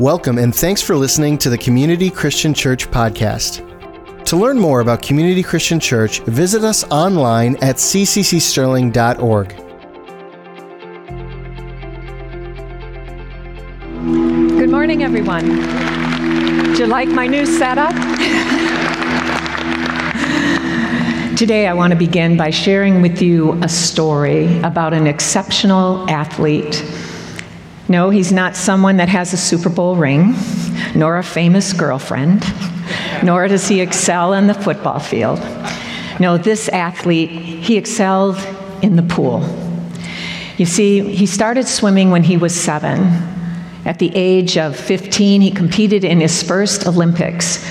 Welcome and thanks for listening to the Community Christian Church podcast. To learn more about Community Christian Church, visit us online at cccsterling.org. Good morning, everyone. Do you like my new setup? Today, I want to begin by sharing with you a story about an exceptional athlete no, he's not someone that has a Super Bowl ring, nor a famous girlfriend, nor does he excel in the football field. No, this athlete, he excelled in the pool. You see, he started swimming when he was seven. At the age of 15, he competed in his first Olympics.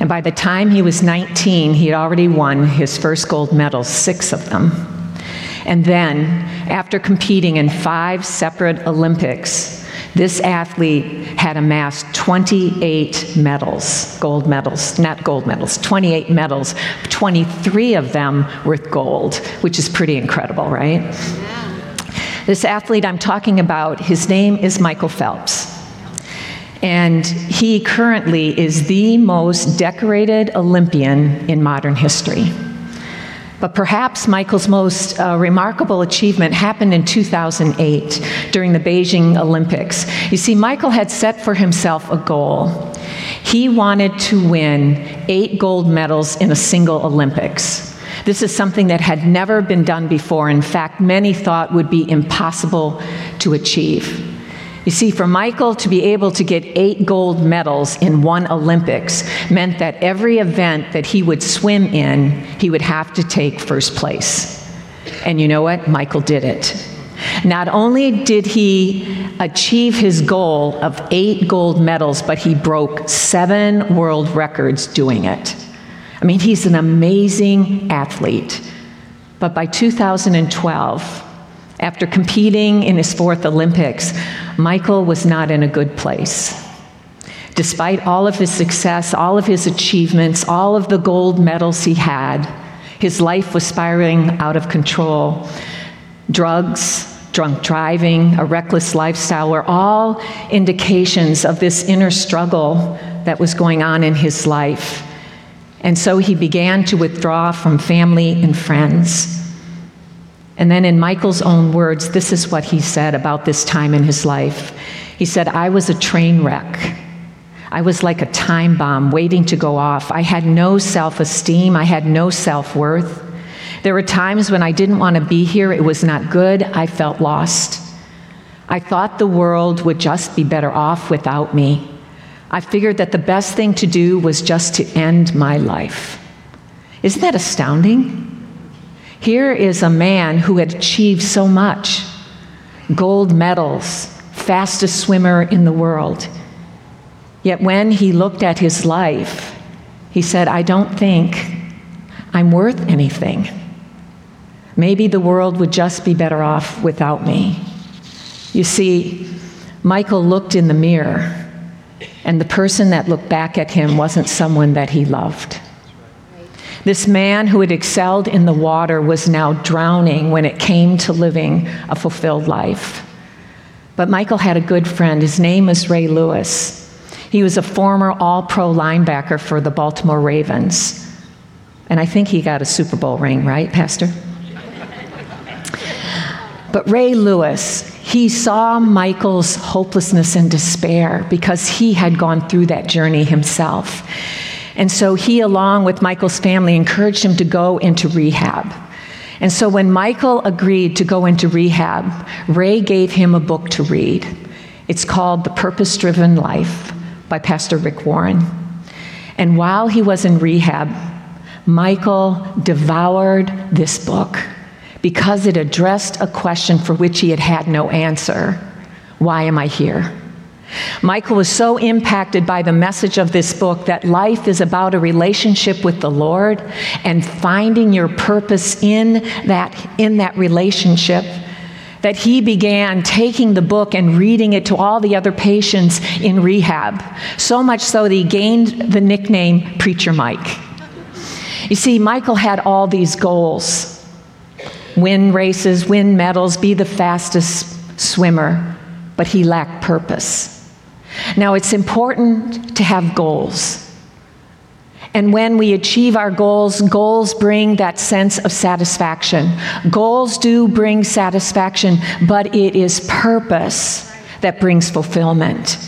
And by the time he was 19, he had already won his first gold medal, six of them. And then, after competing in five separate Olympics, this athlete had amassed 28 medals, gold medals, not gold medals, 28 medals, 23 of them with gold, which is pretty incredible, right? This athlete I'm talking about, his name is Michael Phelps. And he currently is the most decorated Olympian in modern history. But perhaps Michael's most uh, remarkable achievement happened in 2008 during the Beijing Olympics. You see, Michael had set for himself a goal. He wanted to win eight gold medals in a single Olympics. This is something that had never been done before. In fact, many thought would be impossible to achieve. You see, for Michael to be able to get eight gold medals in one Olympics meant that every event that he would swim in, he would have to take first place. And you know what? Michael did it. Not only did he achieve his goal of eight gold medals, but he broke seven world records doing it. I mean, he's an amazing athlete. But by 2012, after competing in his fourth Olympics, Michael was not in a good place. Despite all of his success, all of his achievements, all of the gold medals he had, his life was spiraling out of control. Drugs, drunk driving, a reckless lifestyle were all indications of this inner struggle that was going on in his life. And so he began to withdraw from family and friends. And then, in Michael's own words, this is what he said about this time in his life. He said, I was a train wreck. I was like a time bomb waiting to go off. I had no self esteem, I had no self worth. There were times when I didn't want to be here, it was not good, I felt lost. I thought the world would just be better off without me. I figured that the best thing to do was just to end my life. Isn't that astounding? Here is a man who had achieved so much gold medals, fastest swimmer in the world. Yet when he looked at his life, he said, I don't think I'm worth anything. Maybe the world would just be better off without me. You see, Michael looked in the mirror, and the person that looked back at him wasn't someone that he loved. This man who had excelled in the water was now drowning when it came to living a fulfilled life. But Michael had a good friend. His name was Ray Lewis. He was a former all pro linebacker for the Baltimore Ravens. And I think he got a Super Bowl ring, right, Pastor? But Ray Lewis, he saw Michael's hopelessness and despair because he had gone through that journey himself. And so he, along with Michael's family, encouraged him to go into rehab. And so when Michael agreed to go into rehab, Ray gave him a book to read. It's called The Purpose Driven Life by Pastor Rick Warren. And while he was in rehab, Michael devoured this book because it addressed a question for which he had had no answer Why am I here? Michael was so impacted by the message of this book that life is about a relationship with the Lord and finding your purpose in that, in that relationship that he began taking the book and reading it to all the other patients in rehab. So much so that he gained the nickname Preacher Mike. You see, Michael had all these goals win races, win medals, be the fastest swimmer, but he lacked purpose. Now, it's important to have goals. And when we achieve our goals, goals bring that sense of satisfaction. Goals do bring satisfaction, but it is purpose that brings fulfillment.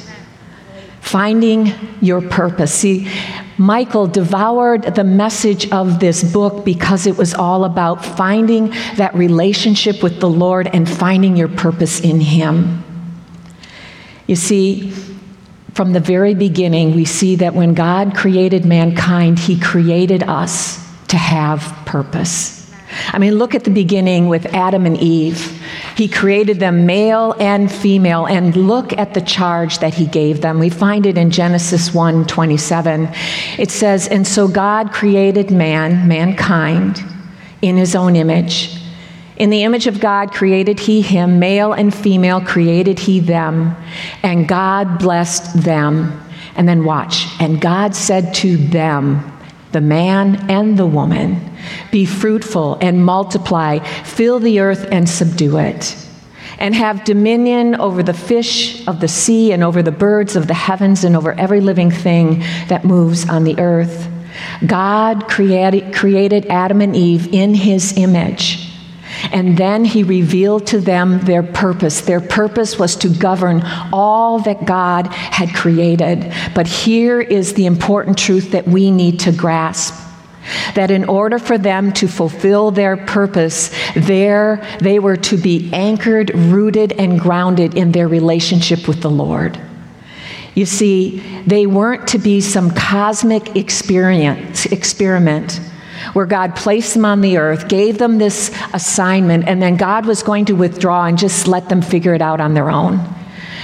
Finding your purpose. See, Michael devoured the message of this book because it was all about finding that relationship with the Lord and finding your purpose in Him. You see, from the very beginning, we see that when God created mankind, He created us to have purpose. I mean, look at the beginning with Adam and Eve. He created them male and female, and look at the charge that he gave them. We find it in Genesis 1 27. It says, And so God created man, mankind, in his own image. In the image of God created he him, male and female created he them, and God blessed them. And then watch, and God said to them, the man and the woman, be fruitful and multiply, fill the earth and subdue it, and have dominion over the fish of the sea and over the birds of the heavens and over every living thing that moves on the earth. God created, created Adam and Eve in his image. And then he revealed to them their purpose. Their purpose was to govern all that God had created. But here is the important truth that we need to grasp that in order for them to fulfill their purpose, there they were to be anchored, rooted, and grounded in their relationship with the Lord. You see, they weren't to be some cosmic experience, experiment where God placed them on the earth, gave them this assignment, and then God was going to withdraw and just let them figure it out on their own.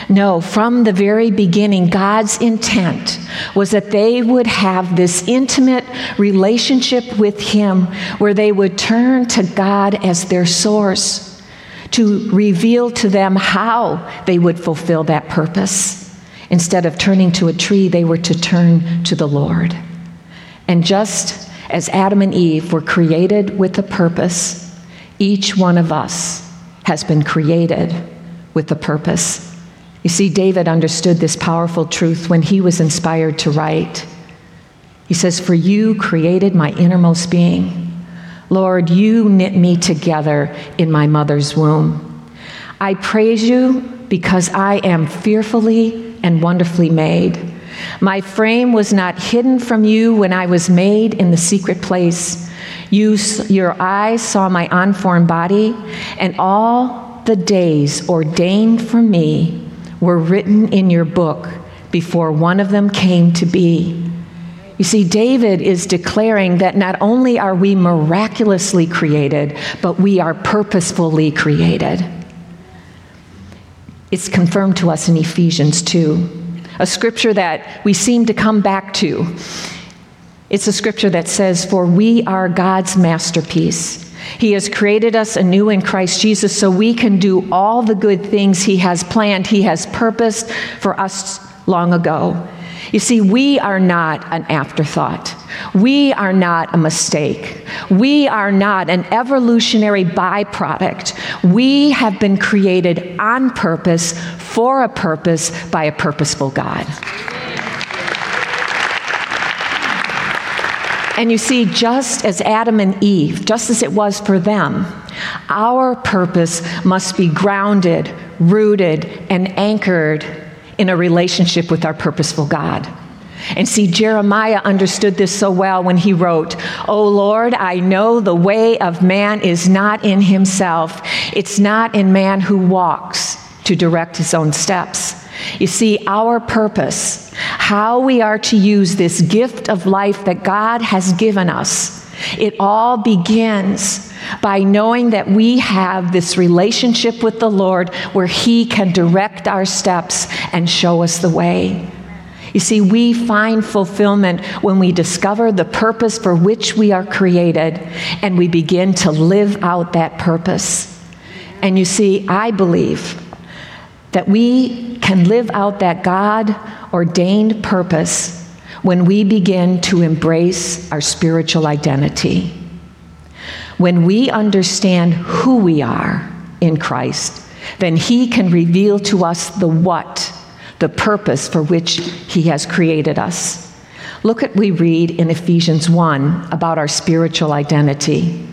No, from the very beginning, God's intent was that they would have this intimate relationship with Him where they would turn to God as their source to reveal to them how they would fulfill that purpose. Instead of turning to a tree, they were to turn to the Lord. And just as Adam and Eve were created with a purpose, each one of us has been created with a purpose. You see, David understood this powerful truth when he was inspired to write. He says, For you created my innermost being. Lord, you knit me together in my mother's womb. I praise you because I am fearfully and wonderfully made. My frame was not hidden from you when I was made in the secret place. You, your eyes saw my unformed body, and all the days ordained for me were written in your book before one of them came to be. You see, David is declaring that not only are we miraculously created, but we are purposefully created. It's confirmed to us in Ephesians 2 a scripture that we seem to come back to. It's a scripture that says, For we are God's masterpiece. He has created us anew in Christ Jesus so we can do all the good things He has planned, He has purposed for us long ago. You see, we are not an afterthought. We are not a mistake. We are not an evolutionary byproduct. We have been created on purpose, for a purpose, by a purposeful God. And you see, just as Adam and Eve, just as it was for them, our purpose must be grounded, rooted, and anchored in a relationship with our purposeful God. And see, Jeremiah understood this so well when he wrote, Oh Lord, I know the way of man is not in himself, it's not in man who walks to direct his own steps. You see, our purpose, how we are to use this gift of life that God has given us, it all begins by knowing that we have this relationship with the Lord where He can direct our steps and show us the way. You see, we find fulfillment when we discover the purpose for which we are created and we begin to live out that purpose. And you see, I believe that we can live out that God ordained purpose when we begin to embrace our spiritual identity. When we understand who we are in Christ, then He can reveal to us the what the purpose for which He has created us. Look at we read in Ephesians 1 about our spiritual identity.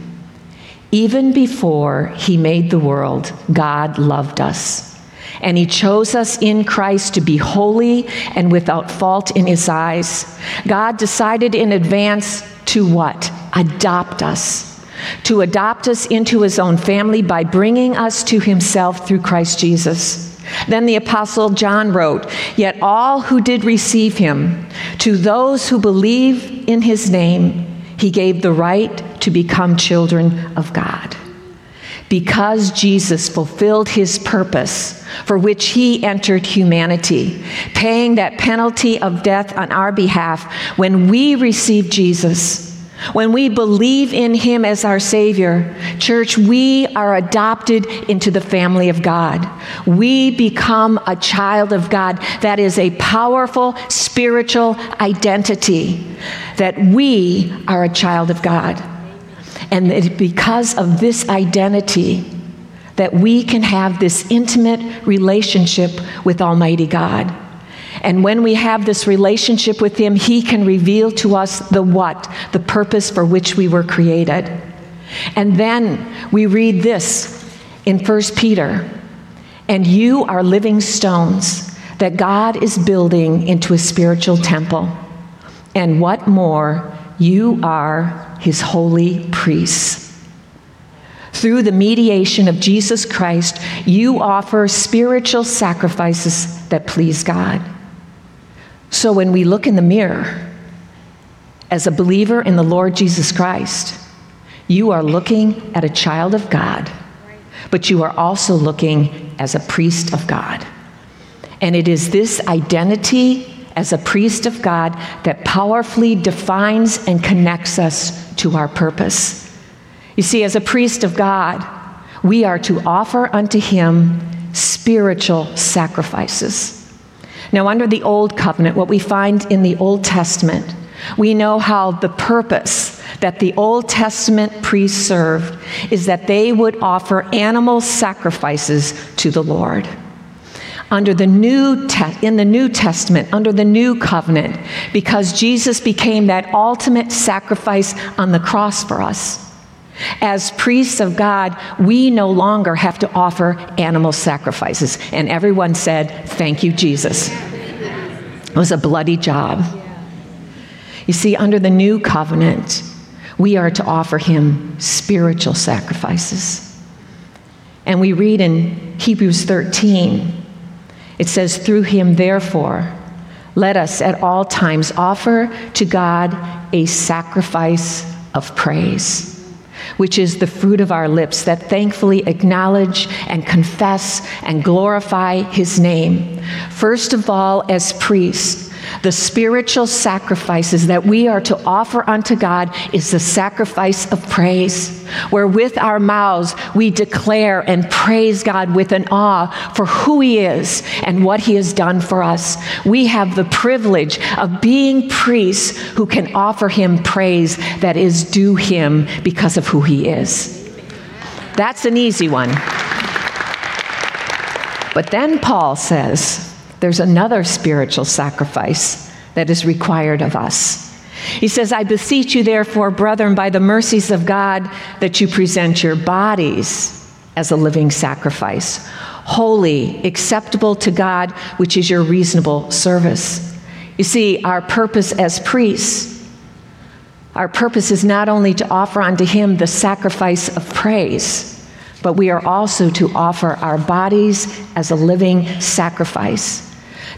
Even before He made the world, God loved us. And he chose us in Christ to be holy and without fault in his eyes. God decided in advance to what? Adopt us. To adopt us into his own family by bringing us to himself through Christ Jesus. Then the Apostle John wrote, Yet all who did receive him, to those who believe in his name, he gave the right to become children of God because Jesus fulfilled his purpose for which he entered humanity, paying that penalty of death on our behalf when we receive Jesus. When we believe in him as our Savior, church, we are adopted into the family of God. We become a child of God. That is a powerful spiritual identity that we are a child of God. And it, because of this identity, that we can have this intimate relationship with Almighty God. And when we have this relationship with Him, He can reveal to us the what, the purpose for which we were created. And then we read this in 1 Peter and you are living stones that God is building into a spiritual temple. And what more, you are his holy priests. Through the mediation of Jesus Christ, you offer spiritual sacrifices that please God. So when we look in the mirror, as a believer in the Lord Jesus Christ, you are looking at a child of God, but you are also looking as a priest of God. And it is this identity as a priest of God that powerfully defines and connects us to our purpose. You see, as a priest of God, we are to offer unto him spiritual sacrifices. Now, under the Old Covenant, what we find in the Old Testament, we know how the purpose that the Old Testament priests served is that they would offer animal sacrifices to the Lord under the new te- in the New Testament, under the new covenant, because Jesus became that ultimate sacrifice on the cross for us. As priests of God, we no longer have to offer animal sacrifices. And everyone said, Thank you, Jesus. It was a bloody job. You see, under the new covenant, we are to offer him spiritual sacrifices. And we read in Hebrews 13 it says, Through him, therefore, let us at all times offer to God a sacrifice of praise, which is the fruit of our lips that thankfully acknowledge and confess and glorify his name. First of all, as priests, the spiritual sacrifices that we are to offer unto God is the sacrifice of praise, where with our mouths we declare and praise God with an awe for who He is and what He has done for us. We have the privilege of being priests who can offer Him praise that is due Him because of who He is. That's an easy one. But then Paul says, there's another spiritual sacrifice that is required of us. He says, I beseech you, therefore, brethren, by the mercies of God, that you present your bodies as a living sacrifice, holy, acceptable to God, which is your reasonable service. You see, our purpose as priests, our purpose is not only to offer unto Him the sacrifice of praise, but we are also to offer our bodies as a living sacrifice.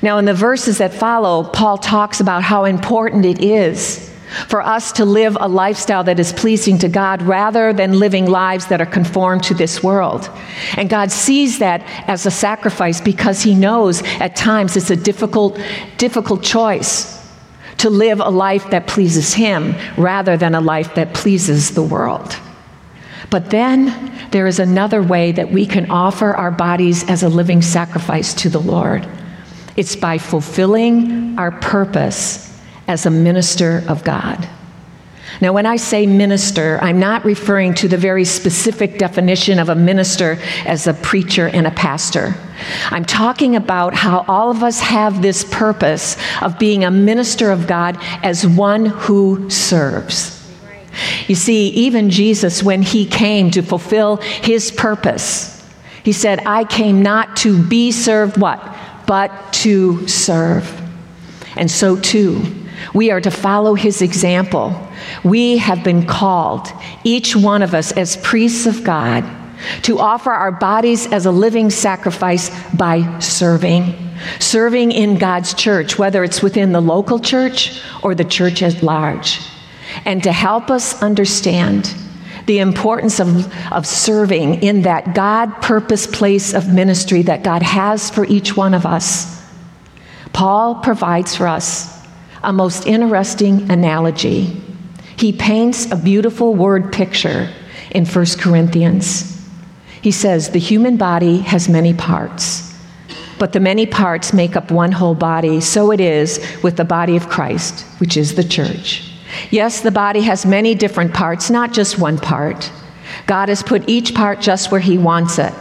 Now, in the verses that follow, Paul talks about how important it is for us to live a lifestyle that is pleasing to God rather than living lives that are conformed to this world. And God sees that as a sacrifice because He knows at times it's a difficult, difficult choice to live a life that pleases Him rather than a life that pleases the world. But then there is another way that we can offer our bodies as a living sacrifice to the Lord. It's by fulfilling our purpose as a minister of God. Now, when I say minister, I'm not referring to the very specific definition of a minister as a preacher and a pastor. I'm talking about how all of us have this purpose of being a minister of God as one who serves. You see, even Jesus, when he came to fulfill his purpose, he said, I came not to be served what? But to serve. And so too, we are to follow his example. We have been called, each one of us as priests of God, to offer our bodies as a living sacrifice by serving. Serving in God's church, whether it's within the local church or the church at large. And to help us understand the importance of, of serving in that God purpose place of ministry that God has for each one of us, Paul provides for us a most interesting analogy. He paints a beautiful word picture in 1 Corinthians. He says, The human body has many parts, but the many parts make up one whole body. So it is with the body of Christ, which is the church. Yes, the body has many different parts, not just one part. God has put each part just where He wants it.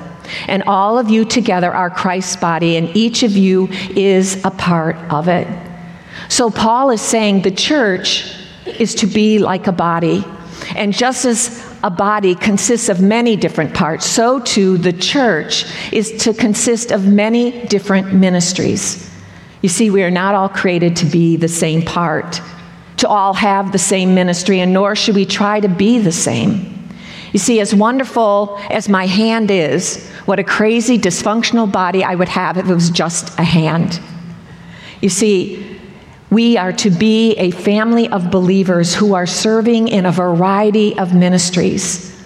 And all of you together are Christ's body, and each of you is a part of it. So Paul is saying the church is to be like a body. And just as a body consists of many different parts, so too the church is to consist of many different ministries. You see, we are not all created to be the same part, to all have the same ministry, and nor should we try to be the same. You see, as wonderful as my hand is, what a crazy dysfunctional body I would have if it was just a hand. You see, we are to be a family of believers who are serving in a variety of ministries.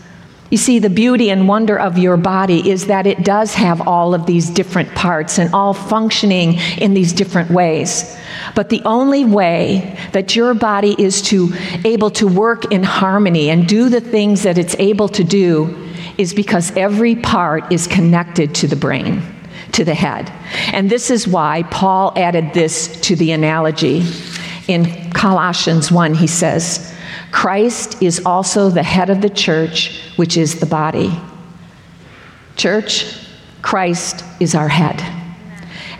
You see, the beauty and wonder of your body is that it does have all of these different parts and all functioning in these different ways. But the only way that your body is to able to work in harmony and do the things that it's able to do is because every part is connected to the brain to the head. And this is why Paul added this to the analogy. In Colossians 1, he says, Christ is also the head of the church, which is the body. Church, Christ is our head.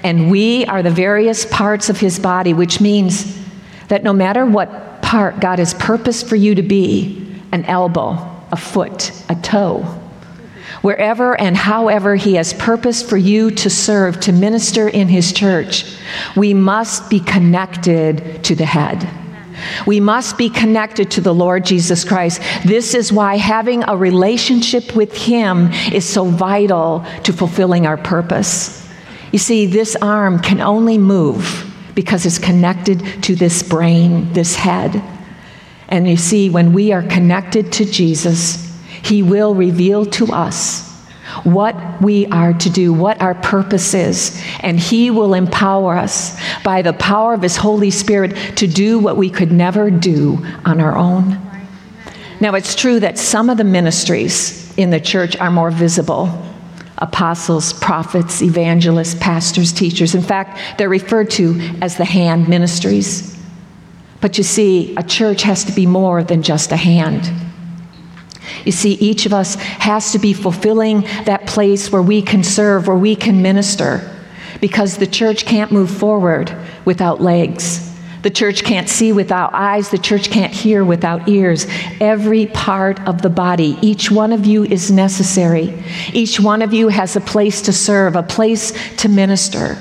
And we are the various parts of his body, which means that no matter what part God has purposed for you to be an elbow, a foot, a toe, wherever and however He has purposed for you to serve, to minister in His church, we must be connected to the head. We must be connected to the Lord Jesus Christ. This is why having a relationship with Him is so vital to fulfilling our purpose. You see, this arm can only move because it's connected to this brain, this head. And you see, when we are connected to Jesus, he will reveal to us what we are to do, what our purpose is, and He will empower us by the power of His Holy Spirit to do what we could never do on our own. Now, it's true that some of the ministries in the church are more visible apostles, prophets, evangelists, pastors, teachers. In fact, they're referred to as the hand ministries. But you see, a church has to be more than just a hand. You see, each of us has to be fulfilling that place where we can serve, where we can minister, because the church can't move forward without legs. The church can't see without eyes. The church can't hear without ears. Every part of the body, each one of you is necessary. Each one of you has a place to serve, a place to minister.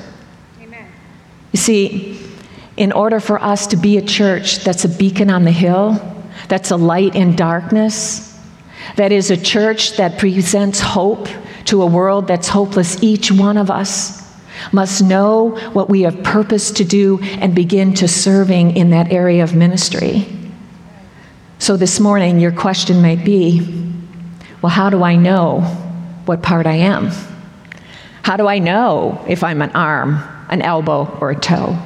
Amen. You see, in order for us to be a church that's a beacon on the hill, that's a light in darkness, that is a church that presents hope to a world that's hopeless. Each one of us must know what we have purpose to do and begin to serving in that area of ministry. So this morning, your question might be well, how do I know what part I am? How do I know if I'm an arm, an elbow, or a toe?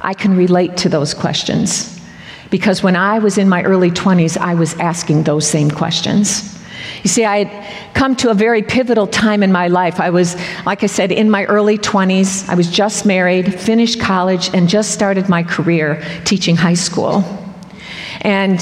I can relate to those questions because when I was in my early 20s, I was asking those same questions. You see, I had come to a very pivotal time in my life. I was, like I said, in my early 20s. I was just married, finished college, and just started my career teaching high school. And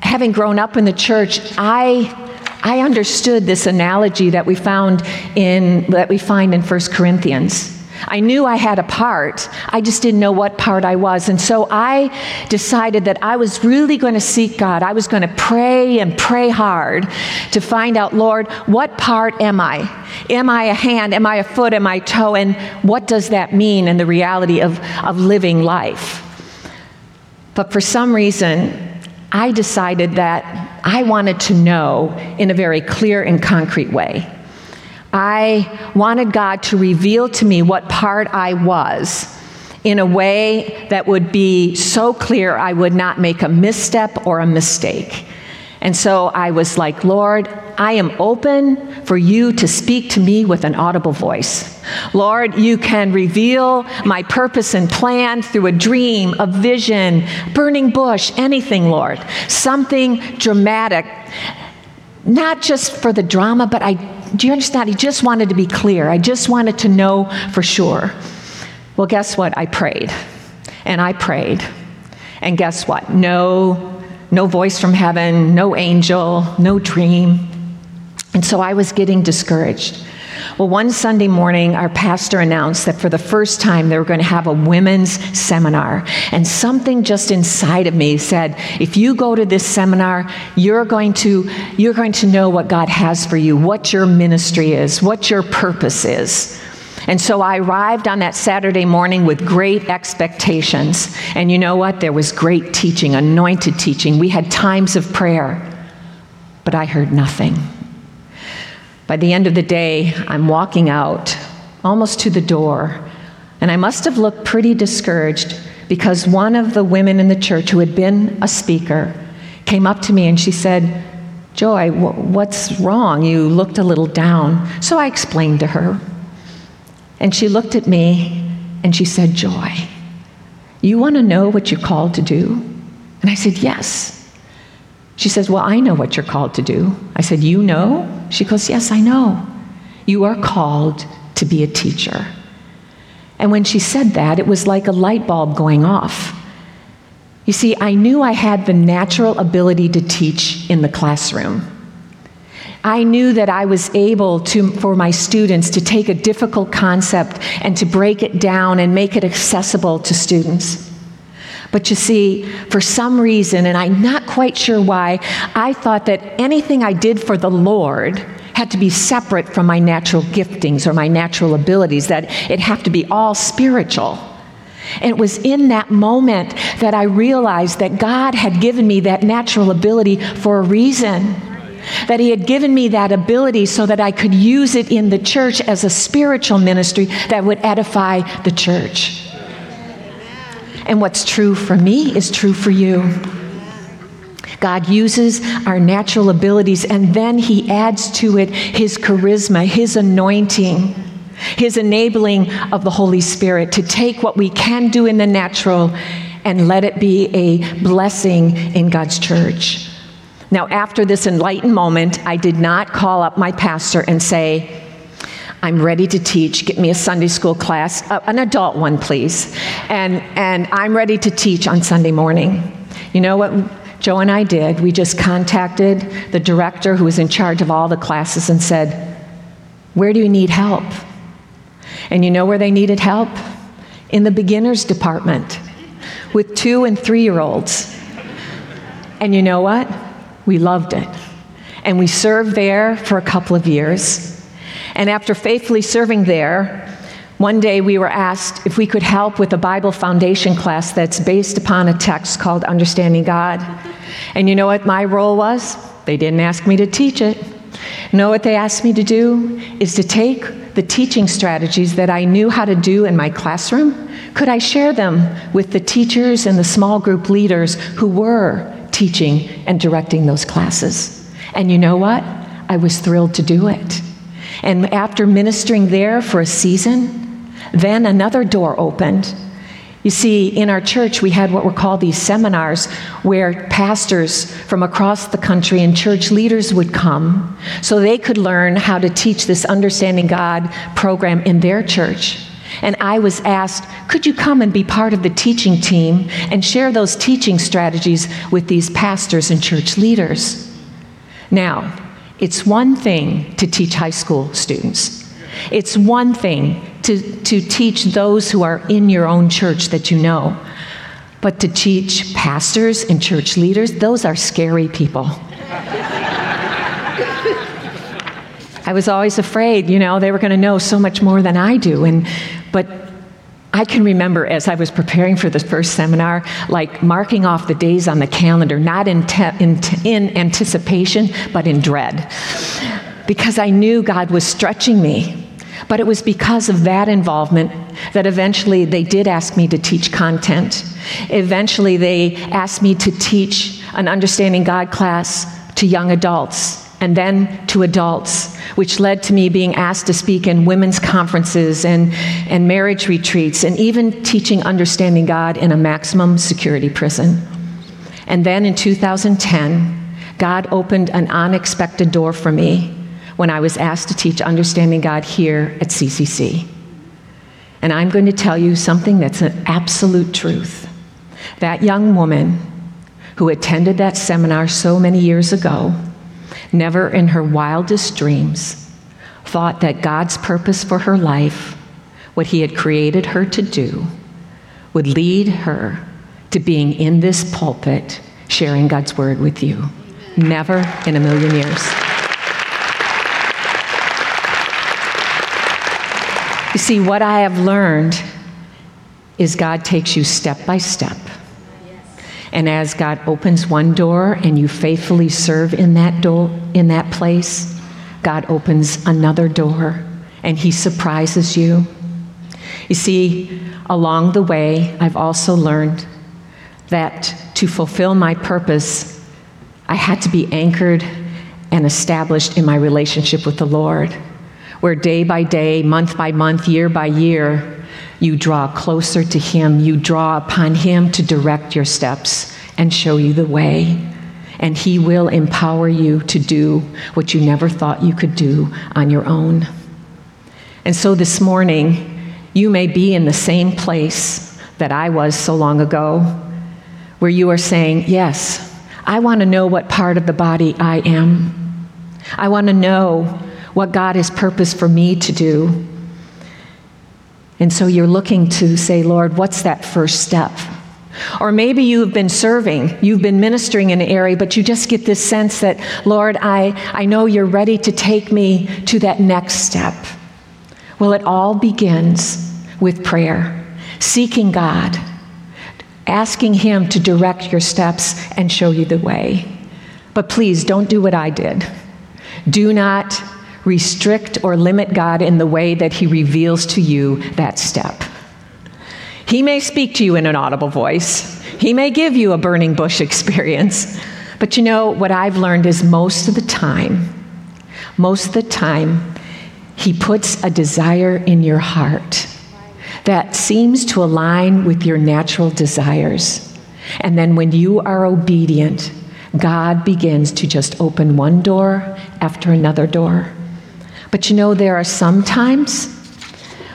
having grown up in the church, I, I understood this analogy that we found in, that we find in 1 Corinthians. I knew I had a part. I just didn't know what part I was. And so I decided that I was really going to seek God. I was going to pray and pray hard to find out, Lord, what part am I? Am I a hand? Am I a foot? Am I a toe? And what does that mean in the reality of, of living life? But for some reason, I decided that I wanted to know in a very clear and concrete way. I wanted God to reveal to me what part I was in a way that would be so clear I would not make a misstep or a mistake. And so I was like, Lord, I am open for you to speak to me with an audible voice. Lord, you can reveal my purpose and plan through a dream, a vision, burning bush, anything, Lord. Something dramatic. Not just for the drama, but I do you understand? He just wanted to be clear. I just wanted to know for sure. Well, guess what? I prayed. And I prayed. And guess what? No, no voice from heaven, no angel, no dream. And so I was getting discouraged. Well, one Sunday morning, our pastor announced that for the first time they were going to have a women's seminar. And something just inside of me said, if you go to this seminar, you're going to, you're going to know what God has for you, what your ministry is, what your purpose is. And so I arrived on that Saturday morning with great expectations. And you know what? There was great teaching, anointed teaching. We had times of prayer, but I heard nothing. By the end of the day, I'm walking out, almost to the door, and I must have looked pretty discouraged because one of the women in the church who had been a speaker came up to me and she said, Joy, what's wrong? You looked a little down. So I explained to her. And she looked at me and she said, Joy, you want to know what you're called to do? And I said, Yes. She says, Well, I know what you're called to do. I said, You know? She goes, Yes, I know. You are called to be a teacher. And when she said that, it was like a light bulb going off. You see, I knew I had the natural ability to teach in the classroom. I knew that I was able to, for my students to take a difficult concept and to break it down and make it accessible to students. But you see, for some reason, and I'm not quite sure why, I thought that anything I did for the Lord had to be separate from my natural giftings or my natural abilities, that it had to be all spiritual. And it was in that moment that I realized that God had given me that natural ability for a reason. That He had given me that ability so that I could use it in the church as a spiritual ministry that would edify the church. And what's true for me is true for you. God uses our natural abilities and then He adds to it His charisma, His anointing, His enabling of the Holy Spirit to take what we can do in the natural and let it be a blessing in God's church. Now, after this enlightened moment, I did not call up my pastor and say, I'm ready to teach. Get me a Sunday school class, uh, an adult one, please. And, and I'm ready to teach on Sunday morning. You know what Joe and I did? We just contacted the director who was in charge of all the classes and said, Where do you need help? And you know where they needed help? In the beginners department with two and three year olds. And you know what? We loved it. And we served there for a couple of years. And after faithfully serving there, one day we were asked if we could help with a Bible foundation class that's based upon a text called Understanding God. And you know what my role was? They didn't ask me to teach it. Know what they asked me to do? Is to take the teaching strategies that I knew how to do in my classroom. Could I share them with the teachers and the small group leaders who were teaching and directing those classes? And you know what? I was thrilled to do it. And after ministering there for a season, then another door opened. You see, in our church, we had what were called these seminars where pastors from across the country and church leaders would come so they could learn how to teach this Understanding God program in their church. And I was asked, could you come and be part of the teaching team and share those teaching strategies with these pastors and church leaders? Now, it's one thing to teach high school students. It's one thing to, to teach those who are in your own church that you know. But to teach pastors and church leaders, those are scary people. I was always afraid, you know, they were going to know so much more than I do. And, but I can remember as I was preparing for this first seminar, like marking off the days on the calendar, not in, te- in, t- in anticipation, but in dread. Because I knew God was stretching me. But it was because of that involvement that eventually they did ask me to teach content. Eventually, they asked me to teach an Understanding God class to young adults and then to adults, which led to me being asked to speak in women's conferences and, and marriage retreats, and even teaching Understanding God in a maximum security prison. And then in 2010, God opened an unexpected door for me when I was asked to teach Understanding God here at CCC. And I'm going to tell you something that's an absolute truth. That young woman who attended that seminar so many years ago never in her wildest dreams thought that God's purpose for her life, what He had created her to do, would lead her to being in this pulpit sharing God's word with you. Never in a million years. You see, what I have learned is God takes you step by step and as God opens one door and you faithfully serve in that door in that place, God opens another door and he surprises you. You see, along the way, I've also learned that to fulfill my purpose, I had to be anchored and established in my relationship with the Lord, where day by day, month by month, year by year, you draw closer to Him. You draw upon Him to direct your steps and show you the way. And He will empower you to do what you never thought you could do on your own. And so this morning, you may be in the same place that I was so long ago, where you are saying, Yes, I want to know what part of the body I am. I want to know what God has purposed for me to do. And so you're looking to say, Lord, what's that first step? Or maybe you've been serving, you've been ministering in an area, but you just get this sense that, Lord, I, I know you're ready to take me to that next step. Well, it all begins with prayer, seeking God, asking Him to direct your steps and show you the way. But please don't do what I did. Do not restrict or limit God in the way that He reveals to you that step. He may speak to you in an audible voice, He may give you a burning bush experience. But you know, what I've learned is most of the time, most of the time, He puts a desire in your heart that seems to align with your natural desires. And then when you are obedient, God begins to just open one door after another door. But you know, there are some times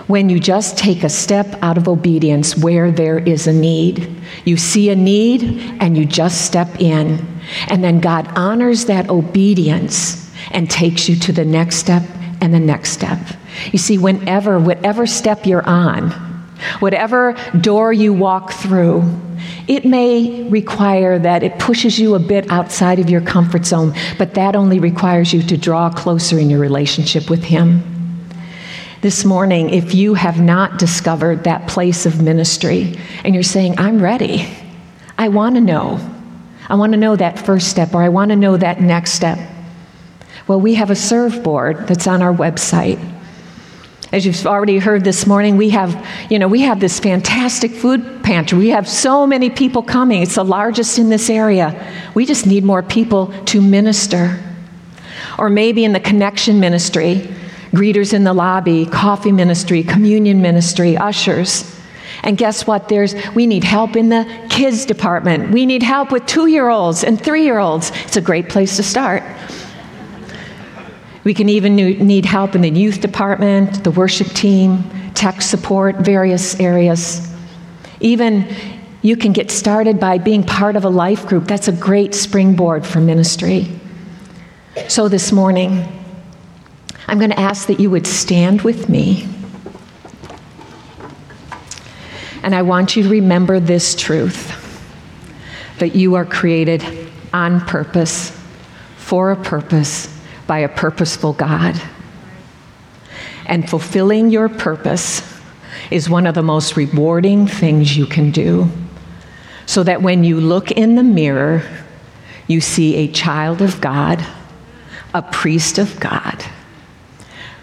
when you just take a step out of obedience where there is a need. You see a need and you just step in. And then God honors that obedience and takes you to the next step and the next step. You see, whenever, whatever step you're on, whatever door you walk through, it may require that it pushes you a bit outside of your comfort zone, but that only requires you to draw closer in your relationship with Him. This morning, if you have not discovered that place of ministry and you're saying, I'm ready, I want to know, I want to know that first step or I want to know that next step. Well, we have a serve board that's on our website. As you've already heard this morning, we have, you know, we have this fantastic food pantry. We have so many people coming. It's the largest in this area. We just need more people to minister. Or maybe in the connection ministry, greeters in the lobby, coffee ministry, communion ministry, ushers. And guess what? There's we need help in the kids department. We need help with 2-year-olds and 3-year-olds. It's a great place to start. We can even need help in the youth department, the worship team, tech support, various areas. Even you can get started by being part of a life group. That's a great springboard for ministry. So this morning, I'm going to ask that you would stand with me. And I want you to remember this truth that you are created on purpose, for a purpose, by a purposeful God. And fulfilling your purpose is one of the most rewarding things you can do. So that when you look in the mirror, you see a child of God, a priest of God,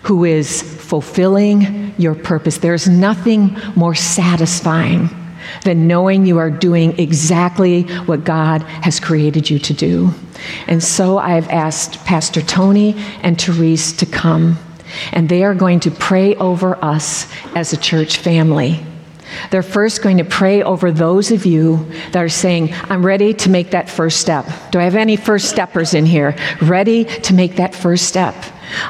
who is fulfilling your purpose. There's nothing more satisfying than knowing you are doing exactly what God has created you to do. And so I've asked Pastor Tony and Therese to come, and they are going to pray over us as a church family. They're first going to pray over those of you that are saying, I'm ready to make that first step. Do I have any first steppers in here? Ready to make that first step.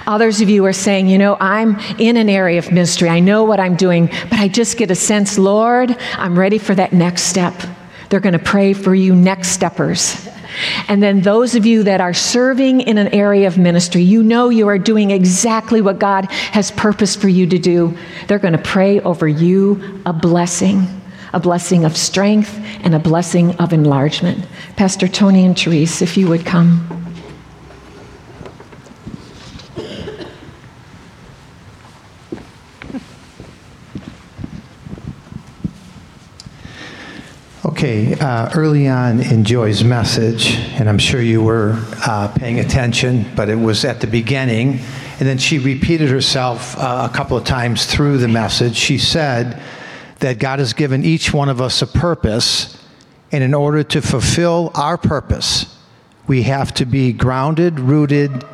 Others of you are saying, you know, I'm in an area of ministry. I know what I'm doing, but I just get a sense, Lord, I'm ready for that next step. They're going to pray for you next steppers. And then those of you that are serving in an area of ministry, you know you are doing exactly what God has purposed for you to do. They're going to pray over you a blessing, a blessing of strength and a blessing of enlargement. Pastor Tony and Therese, if you would come. Okay, uh, early on in Joy's message, and I'm sure you were uh, paying attention, but it was at the beginning, and then she repeated herself uh, a couple of times through the message. She said that God has given each one of us a purpose, and in order to fulfill our purpose, we have to be grounded, rooted,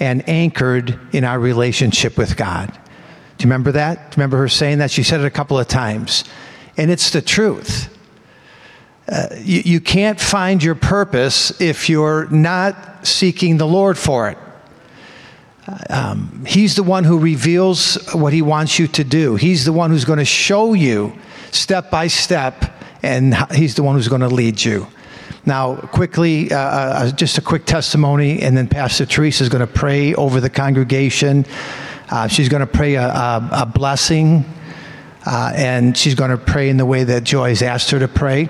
and anchored in our relationship with God. Do you remember that? Remember her saying that? She said it a couple of times. And it's the truth uh, you, you can't find your purpose if you're not seeking the Lord for it. Uh, um, he's the one who reveals what he wants you to do. He's the one who's going to show you step by step, and he's the one who's going to lead you. Now, quickly, uh, uh, just a quick testimony, and then Pastor Teresa is going to pray over the congregation. Uh, she's going to pray a, a, a blessing, uh, and she's going to pray in the way that Joy has asked her to pray.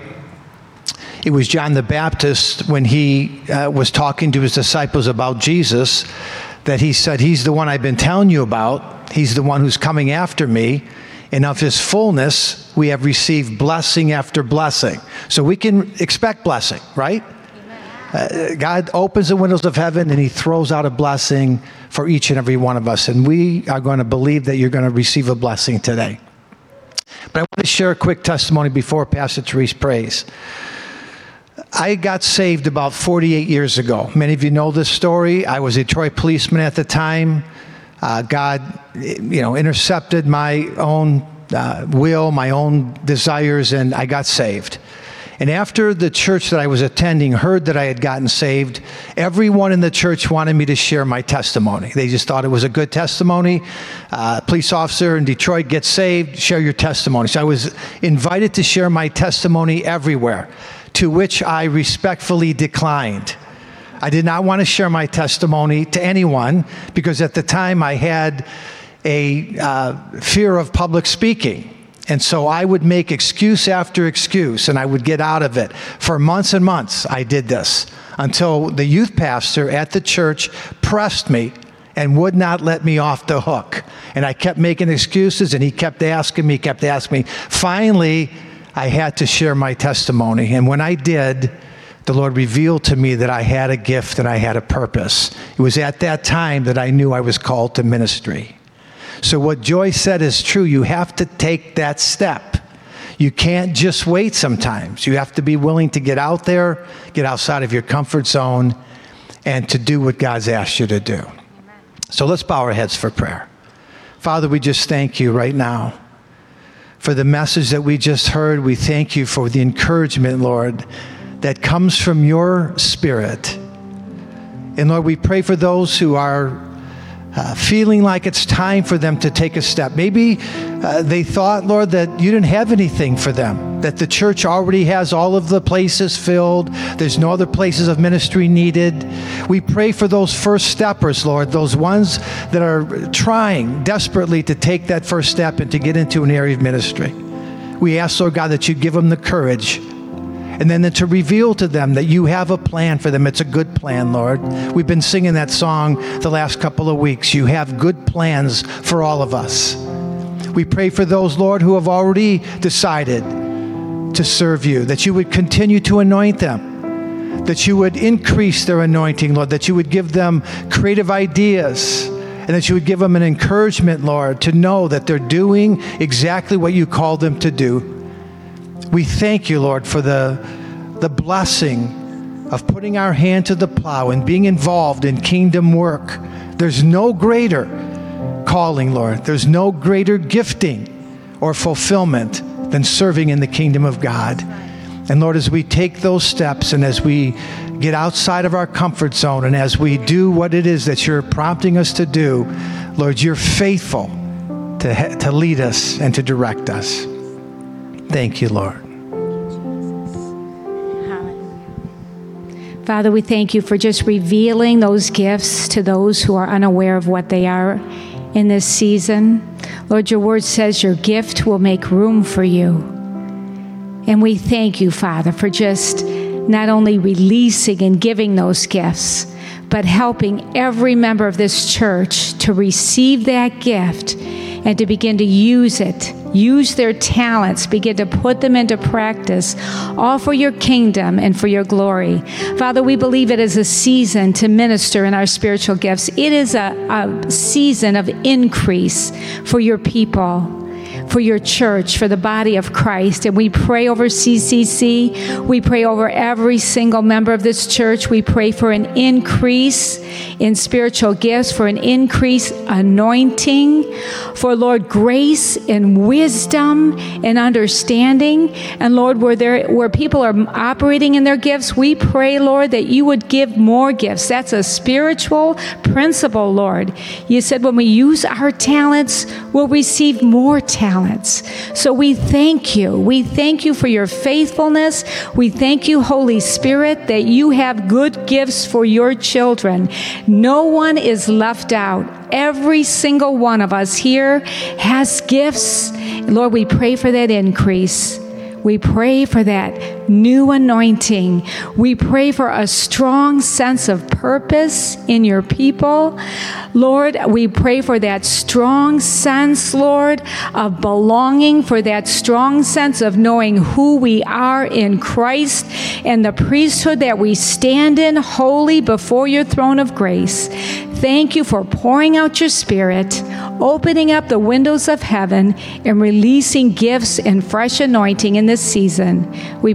It was John the Baptist when he uh, was talking to his disciples about Jesus that he said, He's the one I've been telling you about. He's the one who's coming after me. And of his fullness, we have received blessing after blessing. So we can expect blessing, right? Uh, God opens the windows of heaven and he throws out a blessing for each and every one of us. And we are going to believe that you're going to receive a blessing today. But I want to share a quick testimony before Pastor Therese prays. I got saved about 48 years ago. Many of you know this story. I was a Detroit policeman at the time. Uh, God, you know, intercepted my own uh, will, my own desires, and I got saved. And after the church that I was attending heard that I had gotten saved, everyone in the church wanted me to share my testimony. They just thought it was a good testimony. Uh, police officer in Detroit gets saved, share your testimony. So I was invited to share my testimony everywhere to which I respectfully declined. I did not want to share my testimony to anyone because at the time I had a uh, fear of public speaking. And so I would make excuse after excuse and I would get out of it. For months and months, I did this until the youth pastor at the church pressed me and would not let me off the hook. And I kept making excuses and he kept asking me, kept asking me. Finally, I had to share my testimony. And when I did, the Lord revealed to me that I had a gift and I had a purpose. It was at that time that I knew I was called to ministry. So, what Joy said is true. You have to take that step. You can't just wait sometimes. You have to be willing to get out there, get outside of your comfort zone, and to do what God's asked you to do. So, let's bow our heads for prayer. Father, we just thank you right now for the message that we just heard. We thank you for the encouragement, Lord, that comes from your spirit. And Lord, we pray for those who are uh, feeling like it's time for them to take a step. Maybe uh, they thought, Lord, that you didn't have anything for them, that the church already has all of the places filled, there's no other places of ministry needed. We pray for those first steppers, Lord, those ones that are trying desperately to take that first step and to get into an area of ministry. We ask, Lord God, that you give them the courage and then to reveal to them that you have a plan for them. It's a good plan, Lord. We've been singing that song the last couple of weeks. You have good plans for all of us. We pray for those, Lord, who have already decided to serve you, that you would continue to anoint them, that you would increase their anointing, Lord, that you would give them creative ideas, and that you would give them an encouragement, Lord, to know that they're doing exactly what you called them to do. We thank you, Lord, for the, the blessing of putting our hand to the plow and being involved in kingdom work. There's no greater calling, Lord. There's no greater gifting or fulfillment than serving in the kingdom of God. And Lord, as we take those steps and as we get outside of our comfort zone and as we do what it is that you're prompting us to do, Lord, you're faithful to, to lead us and to direct us. Thank you, Lord. Father, we thank you for just revealing those gifts to those who are unaware of what they are in this season. Lord, your word says your gift will make room for you. And we thank you, Father, for just not only releasing and giving those gifts, but helping every member of this church to receive that gift and to begin to use it use their talents, begin to put them into practice, all for your kingdom and for your glory. Father, we believe it is a season to minister in our spiritual gifts. It is a, a season of increase for your people for your church, for the body of Christ. And we pray over CCC. We pray over every single member of this church. We pray for an increase in spiritual gifts, for an increase anointing, for Lord grace and wisdom and understanding. And Lord, where there where people are operating in their gifts, we pray, Lord, that you would give more gifts. That's a spiritual principle, Lord. You said when we use our talents, we'll receive more talents talents. So we thank you. We thank you for your faithfulness. We thank you, Holy Spirit, that you have good gifts for your children. No one is left out. Every single one of us here has gifts. Lord, we pray for that increase. We pray for that new anointing. We pray for a strong sense of purpose in your people. Lord, we pray for that strong sense, Lord, of belonging, for that strong sense of knowing who we are in Christ and the priesthood that we stand in holy before your throne of grace. Thank you for pouring out your spirit, opening up the windows of heaven, and releasing gifts and fresh anointing in this season. We